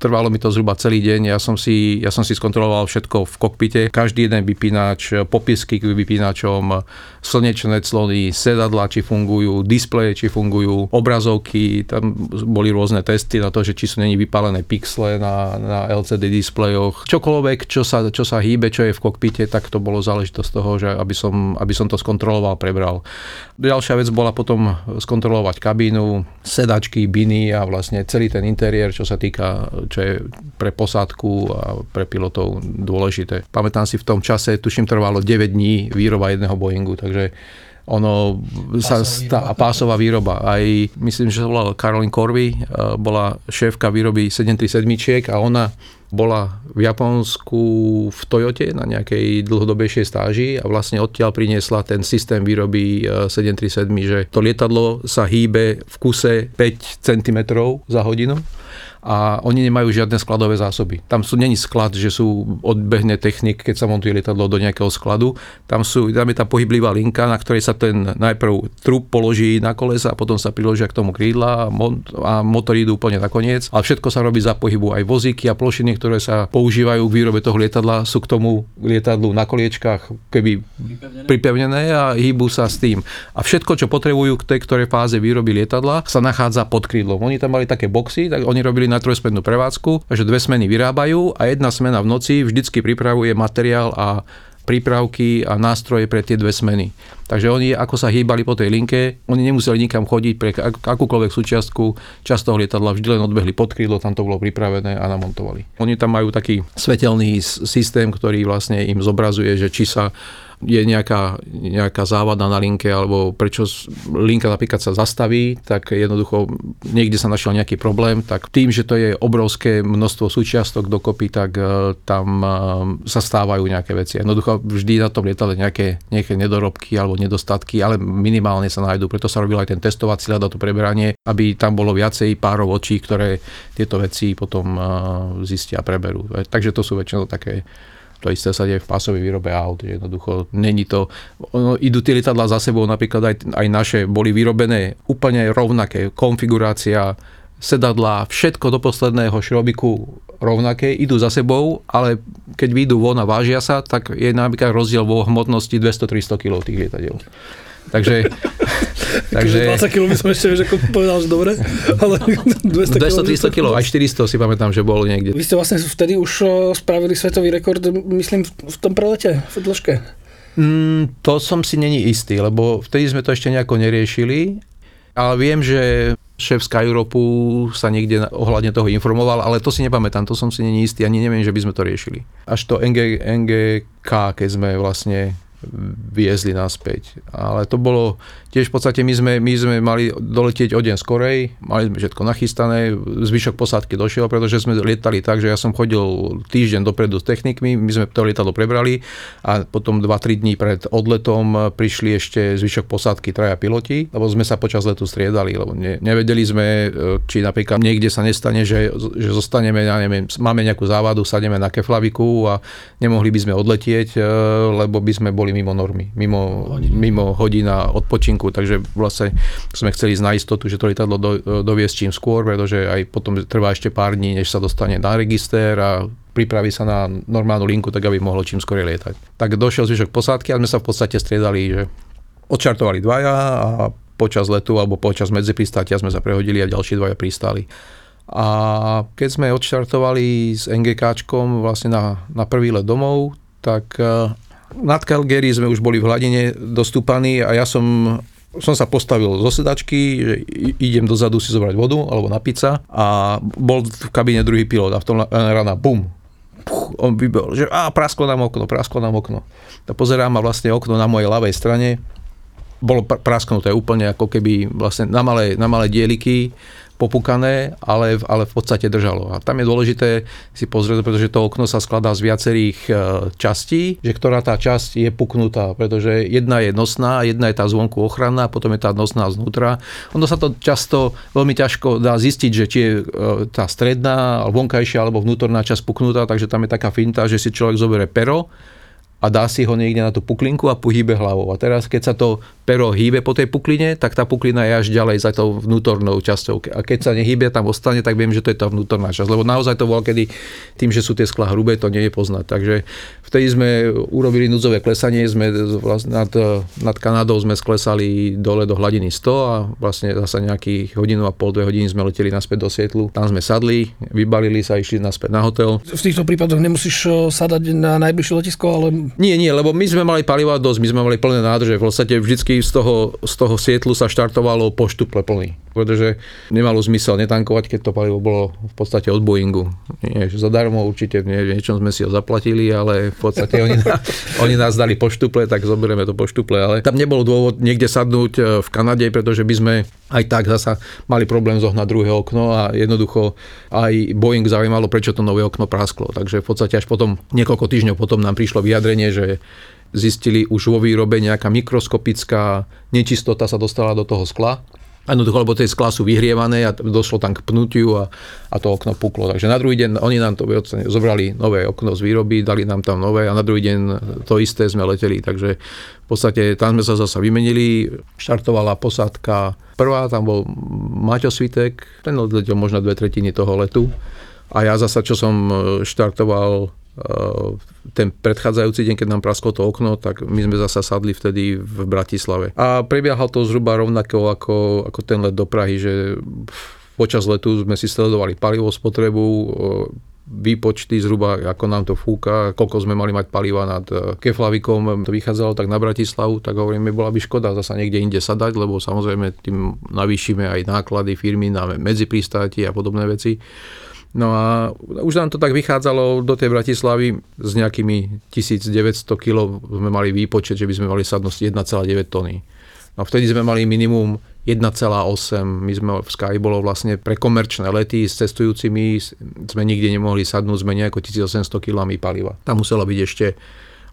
trvalo mi to zhruba celý deň. Ja som si, ja som si skontroloval všetko v kokpite, každý jeden vypínač, popisky k vypínačom, slnečné clony, sedadla, či fungujú, displeje, či fungujú, obrazovky, tam boli rôzne testy na to, že či sú není vypálené pixle na, na LCD displejoch, čokoľvek, čo sa čo sa hýbe, čo je v kokpite, tak to bolo záležitosť toho, že aby som, aby som to skontroloval, prebral. Ďalšia vec bola potom skontrolovať kabínu, sedačky, biny a vlastne celý ten interiér, čo sa týka, čo je pre posádku a pre pilotov dôležité. Pamätám si v tom čase, tuším, trvalo 9 dní výroba jedného Boeingu, takže ono sa stá, pásová výroba. Aj myslím, že sa volala Caroline Corby, eh, bola šéfka výroby 737 a ona bola v Japonsku v Toyote na nejakej dlhodobejšej stáži a vlastne odtiaľ priniesla ten systém výroby 737, eh, že to lietadlo sa hýbe v kuse 5 cm za hodinu a oni nemajú žiadne skladové zásoby. Tam sú není sklad, že sú odbehne technik, keď sa montuje lietadlo do nejakého skladu. Tam, sú, tam je tá pohyblivá linka, na ktorej sa ten najprv trup položí na kolesa a potom sa priložia k tomu krídla a, a motory idú úplne nakoniec. A všetko sa robí za pohybu. Aj vozíky a plošiny, ktoré sa používajú k výrobe toho lietadla, sú k tomu lietadlu na koliečkách keby pripevnené, pripevnené a hýbu sa s tým. A všetko, čo potrebujú k tej ktorej fáze výroby lietadla, sa nachádza pod krídlom. Oni tam mali také boxy, tak oni robili na trojsmennú prevádzku, že dve smeny vyrábajú a jedna smena v noci vždycky pripravuje materiál a prípravky a nástroje pre tie dve smeny. Takže oni, ako sa hýbali po tej linke, oni nemuseli nikam chodiť pre akúkoľvek súčiastku, časť toho lietadla vždy len odbehli pod krídlo, tam to bolo pripravené a namontovali. Oni tam majú taký svetelný systém, ktorý vlastne im zobrazuje, že či sa je nejaká, nejaká závada na linke alebo prečo linka napríklad sa zastaví, tak jednoducho niekde sa našiel nejaký problém, tak tým, že to je obrovské množstvo súčiastok dokopy, tak e, tam e, sa stávajú nejaké veci. Jednoducho vždy na tom lietadle nejaké, nejaké nedorobky alebo nedostatky, ale minimálne sa nájdú. Preto sa robil aj ten testovací ľad a to preberanie, aby tam bolo viacej párov očí, ktoré tieto veci potom e, zistia a preberú. Takže to sú väčšinou také to isté sa deje v pásovej výrobe aut. Jednoducho není to... Ono, idú tie lietadla za sebou, napríklad aj, aj naše boli vyrobené úplne rovnaké. Konfigurácia, sedadla, všetko do posledného šrobiku rovnaké, idú za sebou, ale keď vyjdú von a vážia sa, tak je napríklad rozdiel vo hmotnosti 200-300 kg tých lietadiel. Takže... takže 20 kg by som ešte vieš, ako povedal, že dobre, ale 200 200-300 kg, aj 400 si pamätám, že bol niekde. Vy ste vlastne vtedy už spravili svetový rekord, myslím, v tom prelete, v dĺžke. Mm, to som si není istý, lebo vtedy sme to ešte nejako neriešili, ale viem, že šéf Sky Europe sa niekde ohľadne toho informoval, ale to si nepamätám, to som si není istý, ani neviem, že by sme to riešili. Až to NG, NGK, keď sme vlastne viezli naspäť. Ale to bolo tiež v podstate, my sme, my sme mali doletieť o deň skorej, mali sme všetko nachystané, zvyšok posádky došiel, pretože sme lietali tak, že ja som chodil týždeň dopredu s technikmi, my sme to lietadlo prebrali a potom 2-3 dní pred odletom prišli ešte zvyšok posádky traja piloti, lebo sme sa počas letu striedali, lebo ne, nevedeli sme, e, či napríklad niekde sa nestane, že, že zostaneme, ja neviem, máme nejakú závadu, sadneme na keflaviku a nemohli by sme odletieť, e, lebo by sme boli mimo normy, mimo, mimo hodina odpočinku, takže vlastne sme chceli ísť na istotu, že to lietadlo do, doviesť čím skôr, pretože aj potom trvá ešte pár dní, než sa dostane na register a pripraví sa na normálnu linku, tak aby mohlo čím skôr lietať. Tak došiel zvyšok posádky a sme sa v podstate striedali, že odčartovali dvaja a počas letu alebo počas medzipristátia sme sa prehodili a ďalší dvaja pristáli. A keď sme odštartovali s NGKčkom vlastne na, na prvý let domov, tak nad Calgary sme už boli v hladine dostúpaní a ja som som sa postavil zo sedačky, že idem dozadu si zobrať vodu alebo napiť sa a bol v kabíne druhý pilot a v tom rána bum, puch, on vybel, že a prasklo nám okno, prasklo nám okno. A pozerám a vlastne okno na mojej ľavej strane bolo prasknuté úplne ako keby vlastne na malé, na malé dieliky popukané, ale, ale v podstate držalo. A tam je dôležité si pozrieť, pretože to okno sa skladá z viacerých e, častí, že ktorá tá časť je puknutá, pretože jedna je nosná, jedna je tá zvonku ochranná, potom je tá nosná znútra. Ono sa to často veľmi ťažko dá zistiť, že či je e, tá stredná, vonkajšia alebo vnútorná časť puknutá, takže tam je taká finta, že si človek zoberie pero a dá si ho niekde na tú puklinku a pohýbe hlavou. A teraz, keď sa to pero hýbe po tej pukline, tak tá puklina je až ďalej za tou vnútornou časťou. A keď sa nehýbe, tam ostane, tak viem, že to je tá vnútorná časť. Lebo naozaj to bolo kedy tým, že sú tie skla hrubé, to nie je poznať. Takže vtedy sme urobili núdzové klesanie, sme vlastne nad, nad Kanadou sme sklesali dole do hladiny 100 a vlastne zase nejakých hodinu a pol, dve hodiny sme leteli naspäť do Sietlu. Tam sme sadli, vybalili sa, išli naspäť na hotel. V týchto prípadoch nemusíš eh, sadať na najbližšie letisko, ale Nie, nie, lebo my sme mali paliva dosť, my sme mali plné nádrže. V podstate vždycky z toho, z toho sietlu sa štartovalo po štuple plný. Pretože nemalo zmysel netankovať, keď to palivo bolo v podstate od Boeingu. Nie, zadarmo určite, nie, v niečom sme si ho zaplatili, ale v podstate oni, oni nás dali po štuple, tak zoberieme to po štuple. Ale tam nebol dôvod niekde sadnúť e, v Kanade, pretože by sme aj tak zasa mali problém zohnať druhé okno a jednoducho aj Boeing zaujímalo, prečo to nové okno prasklo. Takže v podstate až potom, niekoľko týždňov potom nám prišlo vyjadrenie, že zistili už vo výrobe nejaká mikroskopická nečistota sa dostala do toho skla. Jednoducho, lebo tie sklá sú vyhrievané a došlo tam k pnutiu a, a to okno puklo. Takže na druhý deň oni nám to zobrali nové okno z výroby, dali nám tam nové a na druhý deň to isté sme leteli. Takže v podstate tam sme sa zase vymenili, štartovala posádka prvá, tam bol Maťo Svitek, ten odletel možno dve tretiny toho letu. A ja zasa, čo som e, štartoval ten predchádzajúci deň, keď nám prasklo to okno, tak my sme zasa sadli vtedy v Bratislave. A prebiehal to zhruba rovnako ako, ako ten let do Prahy, že počas letu sme si sledovali palivo spotrebu, výpočty zhruba, ako nám to fúka, koľko sme mali mať paliva nad e, Keflavikom, to vychádzalo tak na Bratislavu, tak hovoríme, bola by škoda zasa niekde inde sadať, lebo samozrejme tým navýšime aj náklady firmy na medzipristáti a podobné veci. No a už nám to tak vychádzalo do tej Bratislavy s nejakými 1900 kg sme mali výpočet, že by sme mali sadnosť 1,9 tony. No vtedy sme mali minimum 1,8. My sme v Sky bolo vlastne pre komerčné lety s cestujúcimi, sme nikde nemohli sadnúť s menej ako 1800 kg paliva. Tam muselo byť ešte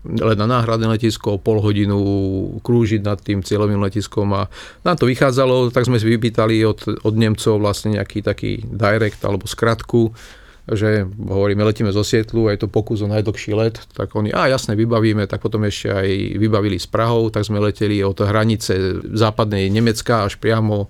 let na náhradné letisko, pol hodinu krúžiť nad tým cieľovým letiskom a nám to vychádzalo, tak sme si vypýtali od, od Nemcov vlastne nejaký taký direct alebo skratku, že hovoríme, letíme zo Sietlu, aj to pokus o najdlhší let, tak oni, a jasne, vybavíme, tak potom ešte aj vybavili s Prahou, tak sme leteli od hranice západnej Nemecka až priamo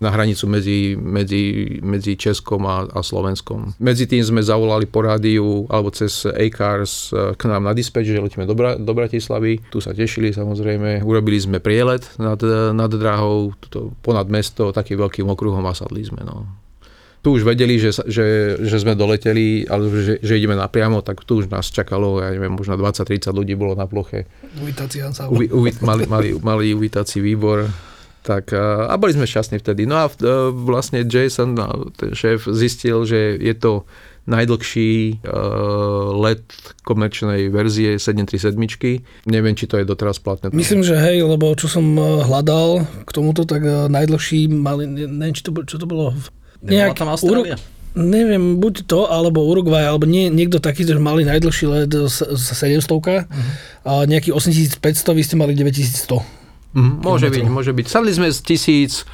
na hranicu medzi, medzi, medzi Českom a, a Slovenskom. Medzi tým sme zavolali po rádiu alebo cez A-Cars e, k nám na dispatch, že letíme do, Bra- do Bratislavy. Tu sa tešili samozrejme. Urobili sme prielet nad, nad dráhou, tuto, ponad mesto, takým veľkým okruhom a sadli sme. No tu už vedeli, že, že, že sme doleteli, ale že, že ideme napriamo, tak tu už nás čakalo, ja neviem, možno 20-30 ľudí bolo na ploche. uvitácia sa. Uvi, uvi, mali, mali, mali uvítací výbor. Tak, a, boli sme šťastní vtedy. No a e, vlastne Jason, a ten šéf, zistil, že je to najdlhší uh, let komerčnej verzie 737. Neviem, či to je doteraz platné. Myslím, že hej, lebo čo som eh, hľadal k tomuto, tak najdlhší mali, ne- neviem, či to, čo to bolo. Nebola tam Austrália? neviem, buď to, alebo Uruguay, alebo nie, niekto taký, že mali najdlhší let z, z 700 Mhm. a nejaký 8500, vy ste mali 9100. Mhm, môže byť, môže byť. Sadli sme z tisíc,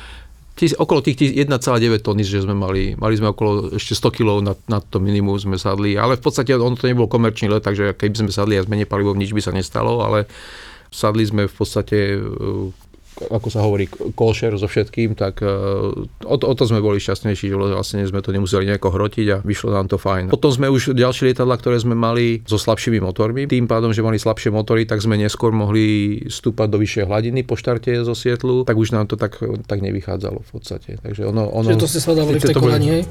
tis, okolo tých tis- 1,9 tony, že sme mali, mali sme okolo ešte 100 kg na, na to minimum sme sadli, ale v podstate ono to nebol komerčný let, takže keby sme sadli a zmene palivov, nič by sa nestalo, ale sadli sme v podstate ako sa hovorí, košer so všetkým, tak e, o to, o to sme boli šťastnejší, že vlastne sme to nemuseli nejako hrotiť a vyšlo nám to fajn. Potom sme už ďalšie lietadla, ktoré sme mali so slabšími motormi, tým pádom, že mali slabšie motory, tak sme neskôr mohli stúpať do vyššej hladiny po štarte zo Sietlu, tak už nám to tak, tak nevychádzalo v podstate. Takže ono, ono, Čiže to ste sa dávali v tej Kodani, hej?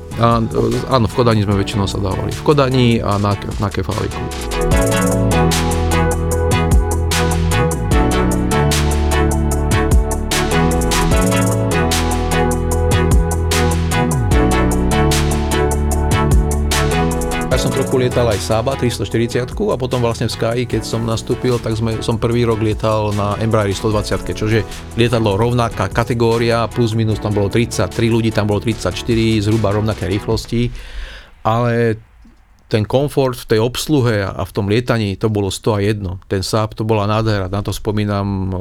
Áno, v Kodani sme väčšinou sa dávali. V Kodani a na, na Keflaviku. Trochu lietal aj Saba 340 a potom vlastne v Sky, keď som nastúpil, tak sme, som prvý rok lietal na Embraer 120, čože lietadlo rovnaká kategória, plus minus tam bolo 33 ľudí, tam bolo 34, zhruba rovnaké rýchlosti, ale ten komfort v tej obsluhe a v tom lietaní, to bolo 100 a 1. Ten Saab, to bola nádhera, na to spomínam uh,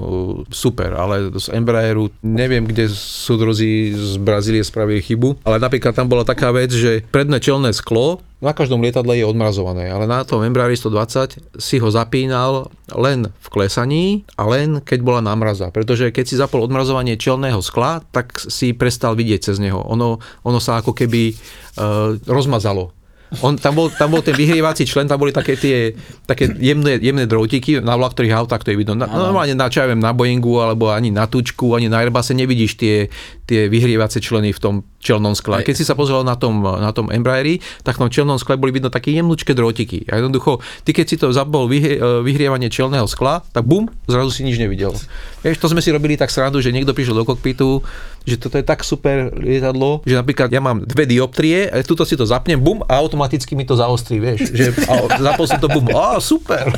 super, ale z Embraeru neviem, kde súdrozí z Brazílie spravili chybu, ale napríklad tam bola taká vec, že predné čelné sklo na každom lietadle je odmrazované, ale na tom Embraer 120 si ho zapínal len v klesaní a len keď bola námraza. Pretože keď si zapol odmrazovanie čelného skla, tak si prestal vidieť cez neho. Ono, ono sa ako keby uh, rozmazalo. On, tam, bol, tam bol ten vyhrievací člen, tam boli také tie také jemné, jemné drôtiky, na ktorých autách to je vidno. Na, normálne na, čo ja viem, na Boeingu, alebo ani na Tučku, ani na Airbusse nevidíš tie, tie vyhrievacie členy v tom čelnom skle. Keď si sa pozrel na tom, na tom Embraeri, tak v tom čelnom skle boli vidno také jemnúčké drôtiky. A jednoducho, ty keď si to zabol vyhrie, vyhrievanie čelného skla, tak bum, zrazu si nič nevidel. Vieš, to sme si robili tak srandu, že niekto prišiel do kokpitu, že toto je tak super lietadlo, že napríklad ja mám dve dioptrie, a tuto si to zapnem, bum, a automaticky mi to zaostrí, vieš. Že, a zapol som to, bum, a super.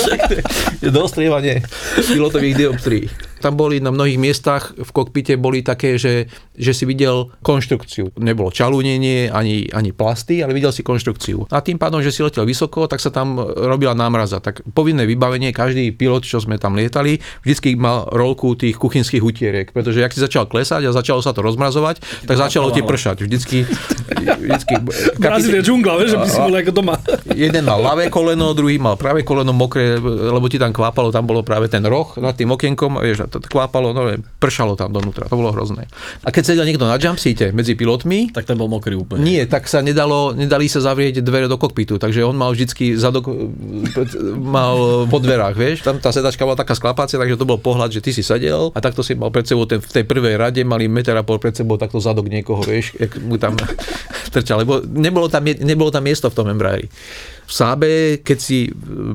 Dostrievanie pilotových dioptrií. Tam boli na mnohých miestach v kokpite boli také, že, že si videl konštrukciu. Nebolo čalúnenie ani, ani plasty, ale videl si konštrukciu. A tým pádom, že si letel vysoko, tak sa tam robila námraza. Tak povinné vybavenie, každý pilot, čo sme tam lietali, vždycky mal rolku tých kuchynských utieriek, pretože ak si začal klesať a začalo sa to rozmrazovať, tak začalo ti pršať. Vždycky, vždycky Brazília džungla, vieš, že by si bol ako doma. jeden mal ľavé koleno, druhý mal pravé koleno mokré, lebo ti tam kvápalo, tam bolo práve ten roh nad tým okienkom, vieš, to kvápalo, no pršalo tam donútra, to bolo hrozné. A keď sedel niekto na jumpseate medzi pilotmi, Tak ten bol mokrý úplne. nie, tak sa nedalo, nedali sa zavrieť dvere do kokpitu, takže on mal vždycky zadok, mal po dverách, vieš, tam tá sedačka bola taká sklapácia, takže to bol pohľad, že ty si sedel a takto si mal pred sebou, ten, v tej prvej rade mali meter a pol pred sebou takto zadok niekoho, vieš, jak mu tam trčal, lebo nebolo tam, nebolo tam miesto v tom Embraeri. V Sábe, keď si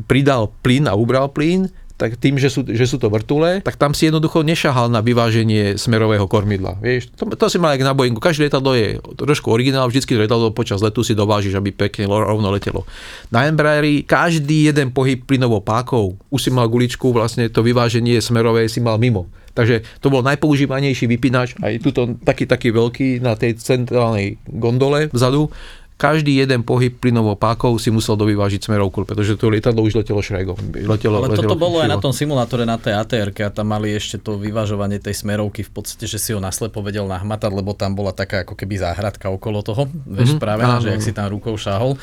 pridal plyn a ubral plyn, tak tým, že sú, že sú to vrtule, tak tam si jednoducho nešahal na vyváženie smerového kormidla. Vieš, to, to si mal aj na Boeingu. Každé lietadlo je trošku originál, vždycky lietadlo počas letu si dovážiš, aby pekne rovno letelo. Na Embraeri každý jeden pohyb plynovou pákou, už si mal guličku, vlastne to vyváženie smerové si mal mimo. Takže to bol najpoužívanejší vypínač, aj tuto taký, taký veľký na tej centrálnej gondole vzadu, každý jeden pohyb plynovou pákou si musel dovyvážiť smerovku, pretože to lietadlo už letelo šregom. Letelo, Ale letelo toto bolo aj na tom simulátore na tej atr a tam mali ešte to vyvažovanie tej smerovky v podstate, že si ho naslepo vedel nahmatať, lebo tam bola taká ako keby záhradka okolo toho, vieš, Mhm, práve, áno, že ak si tam rukou šáhol.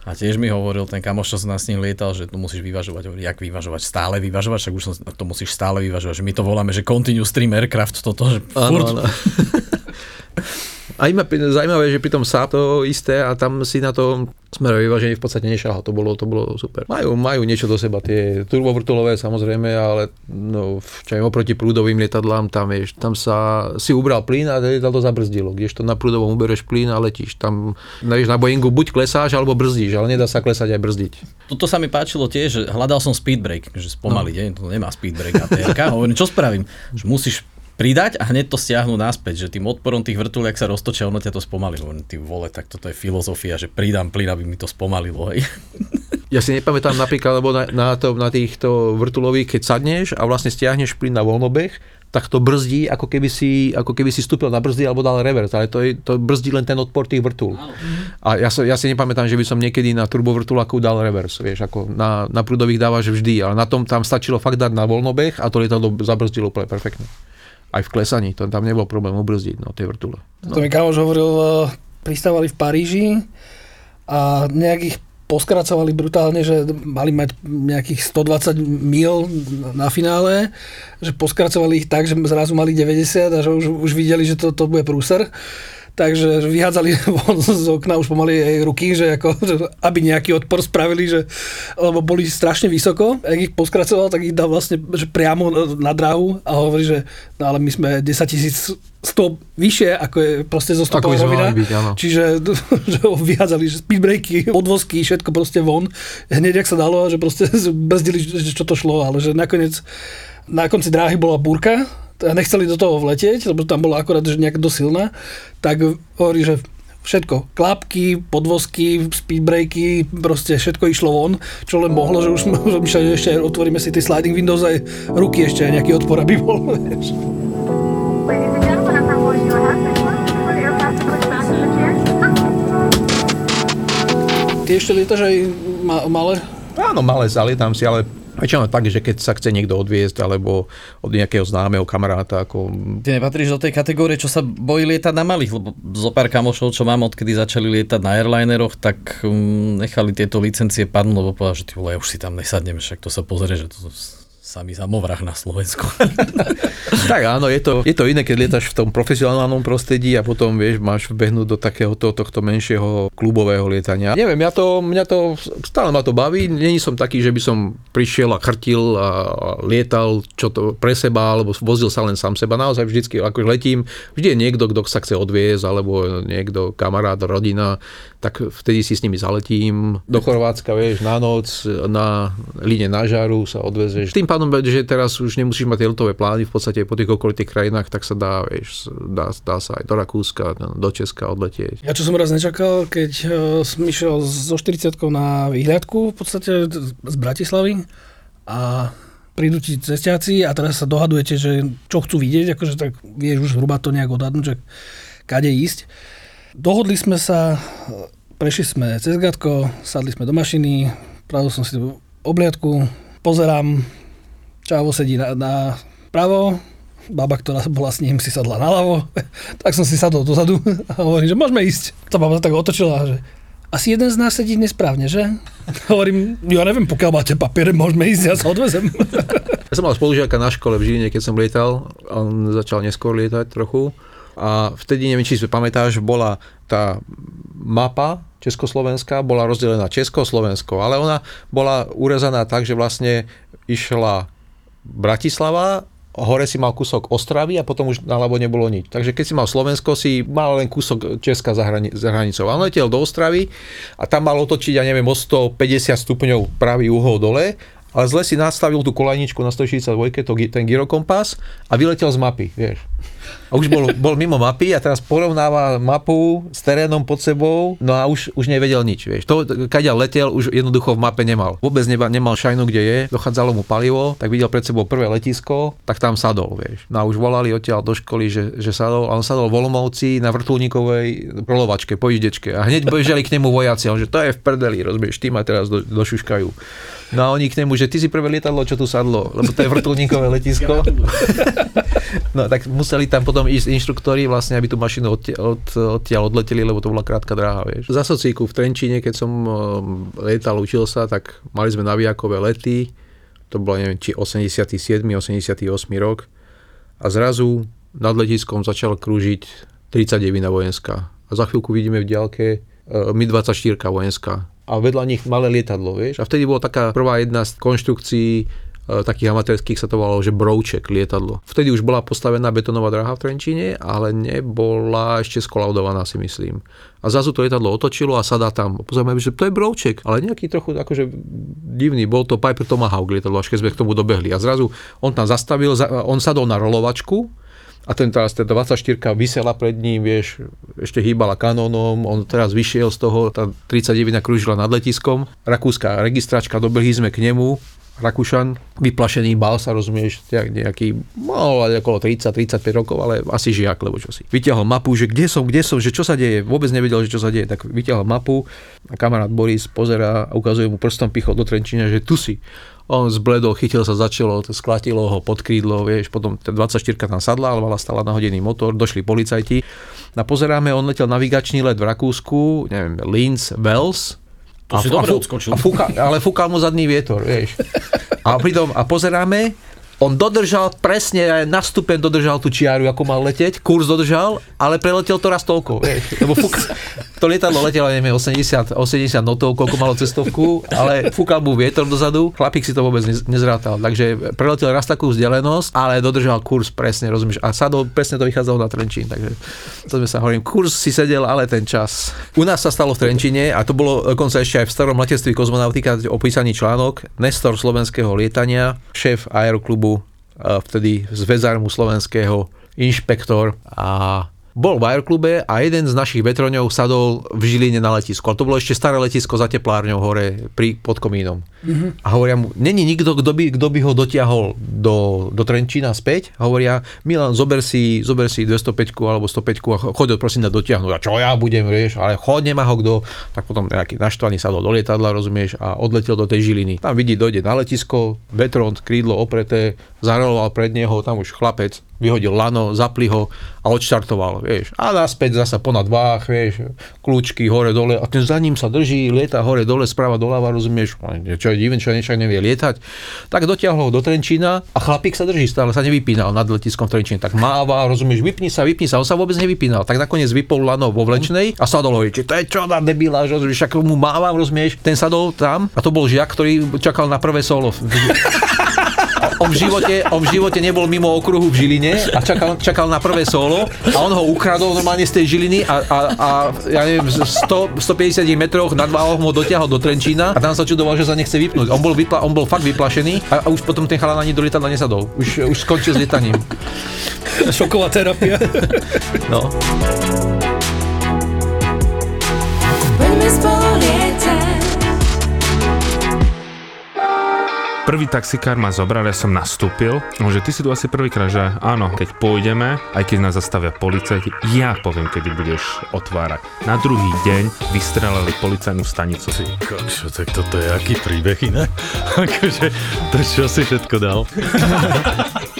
A tiež mi hovoril ten kamoš, čo som s ním lietal, že tu musíš vyvažovať. Hovorí, jak vyvažovať? Stále vyvažovať? Však už som, to musíš stále vyvažovať. Že my to voláme, že continuous stream aircraft toto, že furt. Áno, áno. A ima, zaujímavé, že pri tom sa to isté a tam si na to smerové vyváženie v podstate nešahal. To bolo, to bolo super. Majú, majú niečo do seba, tie turbovrtulové samozrejme, ale no, čo aj oproti prúdovým lietadlám, tam, vieš, tam sa si ubral plyn a lietadlo zabrzdilo. Kdežto na prúdovom ubereš plyn a letíš. Tam, vieš, na Boeingu buď klesáš alebo brzdíš, ale nedá sa klesať aj brzdiť. Toto sa mi páčilo tiež, že hľadal som speed brake, že spomaliť, no. to nemá speed brake ATR. Hovorím, čo spravím? Že musíš pridať a hneď to stiahnuť naspäť, že tým odporom tých vrtuliek sa roztočia, ono ťa to spomalí. Hovorím, ty vole, tak toto je filozofia, že pridám plyn, aby mi to spomalilo. Hej. Ja si nepamätám napríklad, lebo na, na, to, na týchto vrtulových, keď sadneš a vlastne stiahneš plyn na voľnobeh, tak to brzdí, ako keby si, ako keby si stúpil na brzdy alebo dal revers, ale to, je, to brzdí len ten odpor tých vrtul. A ja, sa, ja si nepamätám, že by som niekedy na turbovrtuláku dal revers, vieš, ako na, na prúdových dávaš vždy, ale na tom tam stačilo fakt dať na voľnobeh a to lietadlo zabrzdilo úplne perfektne. Aj v klesaní, to tam nebol problém ubrzdiť, no tie vrtule. To mi kamoš hovoril, eh, pristávali v Paríži a nejak ich poskracovali brutálne, že mali mať nejakých 120 mil na finále, že poskracovali ich tak, že zrazu mali 90 a že už, už videli, že to, to bude prúser. Takže vyhádzali von z okna už pomaly aj ruky, že ako, že aby nejaký odpor spravili, že, lebo boli strašne vysoko. Ak ich poskracoval, tak ich dal vlastne že priamo na dráhu a hovorí, že no ale my sme 10 tisíc stop vyššie, ako je proste zo sme rovina. mali byť, áno. Čiže že ho vyhádzali, že speedbreaky, podvozky, všetko proste von. Hneď, jak sa dalo, že proste brzdili, že čo to šlo, ale že nakoniec na konci dráhy bola búrka, nechceli do toho vletieť, lebo tam bola akorát že nejak dosilná, tak hovorí, že všetko, klapky, podvozky, speedbreaky, proste všetko išlo von, čo len mohlo, že už sme že ešte otvoríme si tie sliding windows aj ruky ešte aj nejaký odpor, aby bol. ty ešte lietaš aj ma- malé? Áno, malé zalietam si, ale väčšinou tak, že keď sa chce niekto odviezť, alebo od nejakého známeho kamaráta, ako Ty nepatríš do tej kategórie, čo sa bojí lietať na malých, lebo zo pár kamošov, čo mám, odkedy začali lietať na airlineroch, tak um, nechali tieto licencie padnúť, lebo povedal, že ty vole, ja už si tam nesadnem, však to sa pozrie, že to samý samovrah na Slovensku. Tak áno, je to, je to iné, keď lietaš v tom profesionálnom prostredí a potom vieš, máš vbehnúť do takéhoto tohto menšieho klubového lietania. Neviem, ja to, mňa to, stále ma to baví, není som taký, že by som prišiel a chrtil a lietal čo to pre seba, alebo vozil sa len sám seba. Naozaj vždycky, ako letím, vždy je niekto, kto sa chce odviezť, alebo niekto, kamarát, rodina, tak vtedy si s nimi zaletím do Chorvátska, vieš, na noc, na líne na žaru sa odvezeš. Tým pádom, že teraz už nemusíš mať tie letové plány, v podstate po tých okolitých krajinách, tak sa dá, vieš, dá, dá sa aj do Rakúska, do Česka odletieť. Ja čo som raz nečakal, keď uh, som išiel so 40 na výhľadku v podstate z Bratislavy a prídu ti cestiaci a teraz sa dohadujete, že čo chcú vidieť, akože tak vieš už hruba to nejak odhadnúť, že kade ísť. Dohodli sme sa, prešli sme cez Gatko, sadli sme do mašiny, pravil som si obliadku, pozerám, Čavo sedí na, na pravo, baba, ktorá bola s ním, si sadla naľavo, tak som si sadol dozadu a hovorím, že môžeme ísť. Tá baba tak otočila, že asi jeden z nás sedí nesprávne, že? Hovorím, ja neviem, pokiaľ máte papiere, môžeme ísť, ja sa odvezem. Ja som mal spolužiaka na škole v Žiline, keď som lietal, on začal neskôr lietať trochu a vtedy, neviem, či si pamätáš, bola tá mapa Československá, bola rozdelená Československo, ale ona bola urezaná tak, že vlastne išla Bratislava, hore si mal kúsok Ostravy a potom už naľavo nebolo nič. Takže keď si mal Slovensko, si mal len kúsok Česka za, hrani- za hranicou. A on letel do Ostravy a tam mal otočiť, ja neviem, o 150 stupňov pravý uhol dole ale zle si nastavil tú kolajničku na 162, to, ten gyrokompas a vyletel z mapy, vieš. A už bol, bol mimo mapy a teraz porovnáva mapu s terénom pod sebou, no a už, už nevedel nič, vieš. To, kaďal letel, už jednoducho v mape nemal. Vôbec neba, nemal šajnu, kde je, dochádzalo mu palivo, tak videl pred sebou prvé letisko, tak tam sadol, vieš. No a už volali odtiaľ do školy, že, že sadol, a on sadol v Olomouci na vrtulníkovej prolovačke, pojíždečke a hneď bežali k nemu vojaci, on, že to je v prdeli, rozumieš, ty ma teraz do, došuškajú. No a oni k nemu, že ty si prvé lietadlo, čo tu sadlo, lebo to je vrtulníkové letisko. No tak museli tam potom ísť inštruktori vlastne, aby tú mašinu odtiaľ, od, odtiaľ odleteli, lebo to bola krátka dráha, vieš. Za socíku v Trenčíne, keď som um, lietal, učil sa, tak mali sme navijakové lety, to bolo neviem, či 87. 88. rok a zrazu nad letiskom začal krúžiť 39 vojenská. A za chvíľku vidíme v diálke uh, Mi-24 vojenská a vedľa nich malé lietadlo, vieš. A vtedy bola taká prvá jedna z konštrukcií e, takých amatérských sa to volalo, že brouček lietadlo. Vtedy už bola postavená betonová dráha v Trenčíne, ale nebola ešte skolaudovaná si myslím. A zrazu to lietadlo otočilo a sadá tam. Pozrieme, že to je brouček, ale nejaký trochu akože divný. Bol to Piper Tomahawk lietadlo, až keď sme k tomu dobehli. A zrazu on tam zastavil, on sadol na rolovačku, a ten teraz, tá 24 vysela pred ním, vieš, ešte hýbala kanónom, on teraz vyšiel z toho, tá 39 krúžila nad letiskom, rakúska registračka, dobehli sme k nemu, Rakúšan, vyplašený, bál sa, rozumieš, nejaký, mal okolo 30-35 rokov, ale asi žiak, lebo čo si. Vyťahol mapu, že kde som, kde som, že čo sa deje, vôbec nevedel, že čo sa deje, tak vyťahol mapu a kamarát Boris pozera a ukazuje mu prstom pichol do Trenčína, že tu si. On zbledol, chytil sa za čelo, sklatilo ho pod krídlo, vieš, potom 24 tam sadla, ale mala stala nahodený motor, došli policajti. A pozeráme, on letel navigačný let v Rakúsku, neviem, Linz, Wels, to a, si dobre odskočil. A fúka, ale fúkal mu zadný vietor, vieš. A pritom, a pozeráme, on dodržal presne, na stupen dodržal tú čiaru, ako mal leteť, kurz dodržal, ale preletel to raz toľko. Lebo fúk, to lietadlo letelo, neviem, 80, 80 notov, koľko malo cestovku, ale fúkal mu vietor dozadu, chlapík si to vôbec nezrátal. Takže preletel raz takú vzdialenosť, ale dodržal kurz presne, rozumieš? A sadol, presne to vychádzalo na Trenčín, takže to sme sa hovorím, kurz si sedel, ale ten čas. U nás sa stalo v Trenčine a to bolo dokonca ešte aj v starom letectví kozmonautika opísaný článok, Nestor slovenského lietania, šéf aeroklubu vtedy z Vezarmu slovenského inšpektor a bol v aeroklube a jeden z našich vetroňov sadol v Žiline na letisku. A to bolo ešte staré letisko za teplárňou hore pri, pod komínom. A hovoria mu, není nikto, kto by, kto by ho dotiahol do, do Trenčína späť. Hovoria, Milan, zober si, zober si 205 alebo 105 a cho- choď ho prosím na dotiahnuť. A čo ja budem, vieš, ale chod, nemá ho kto. Tak potom nejaký naštvaný sadol do lietadla, rozumieš, a odletel do tej Žiliny. Tam vidí, dojde na letisko, vetront, krídlo opreté, zareloval pred neho, tam už chlapec vyhodil lano, zapli ho a odštartoval, vieš. A naspäť zasa ponad váh, vieš, kľúčky hore dole a ten za ním sa drží, lieta hore dole, sprava doľava, rozumieš, čo je divné, čo niečo nevie lietať. Tak dotiahol ho do Trenčína a chlapík sa drží stále, sa nevypínal nad letiskom v Trenčíne. Tak máva, rozumieš, vypni sa, vypni sa, on sa vôbec nevypínal. Tak nakoniec vypol lano vo vlečnej a sadol ho, to je čo na debila, rozumieš, však mu mávam, rozumieš, ten sadol tam a to bol žiak, ktorý čakal na prvé solo. On v, živote, on v živote nebol mimo okruhu v Žiline a čakal, čakal na prvé solo a on ho ukradol normálne z tej Žiliny a, a, a ja neviem, z 100, 150 metroch nad váhom ho dotiahol do Trenčína a tam sa čudoval, že sa nechce vypnúť. On bol, vypla, on bol fakt vyplašený a, a už potom ten chalan ani do lietadla nesadol. Už, už skončil s lietaním. Šoková terapia. No. Poďme spolu lietať. Prvý taxikár ma zobral, ja som nastúpil, no, že ty si tu asi prvýkrát, že áno, keď pôjdeme, aj keď nás zastavia policajti, ja poviem, kedy budeš otvárať. Na druhý deň vystrelali policajnú stanicu. Si. Kokšo, tak toto je aký príbeh iné? akože, to čo si všetko dal?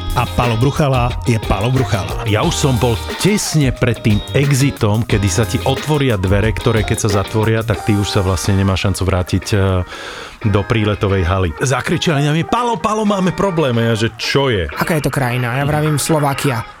a Palo Bruchala je Palo Bruchala. Ja už som bol tesne pred tým exitom, kedy sa ti otvoria dvere, ktoré keď sa zatvoria, tak ty už sa vlastne nemá šancu vrátiť eh, do príletovej haly. Zakričali na mňa, Palo, Palo, máme problém. A ja, že čo je? Aká je to krajina? Ja vravím Slovakia.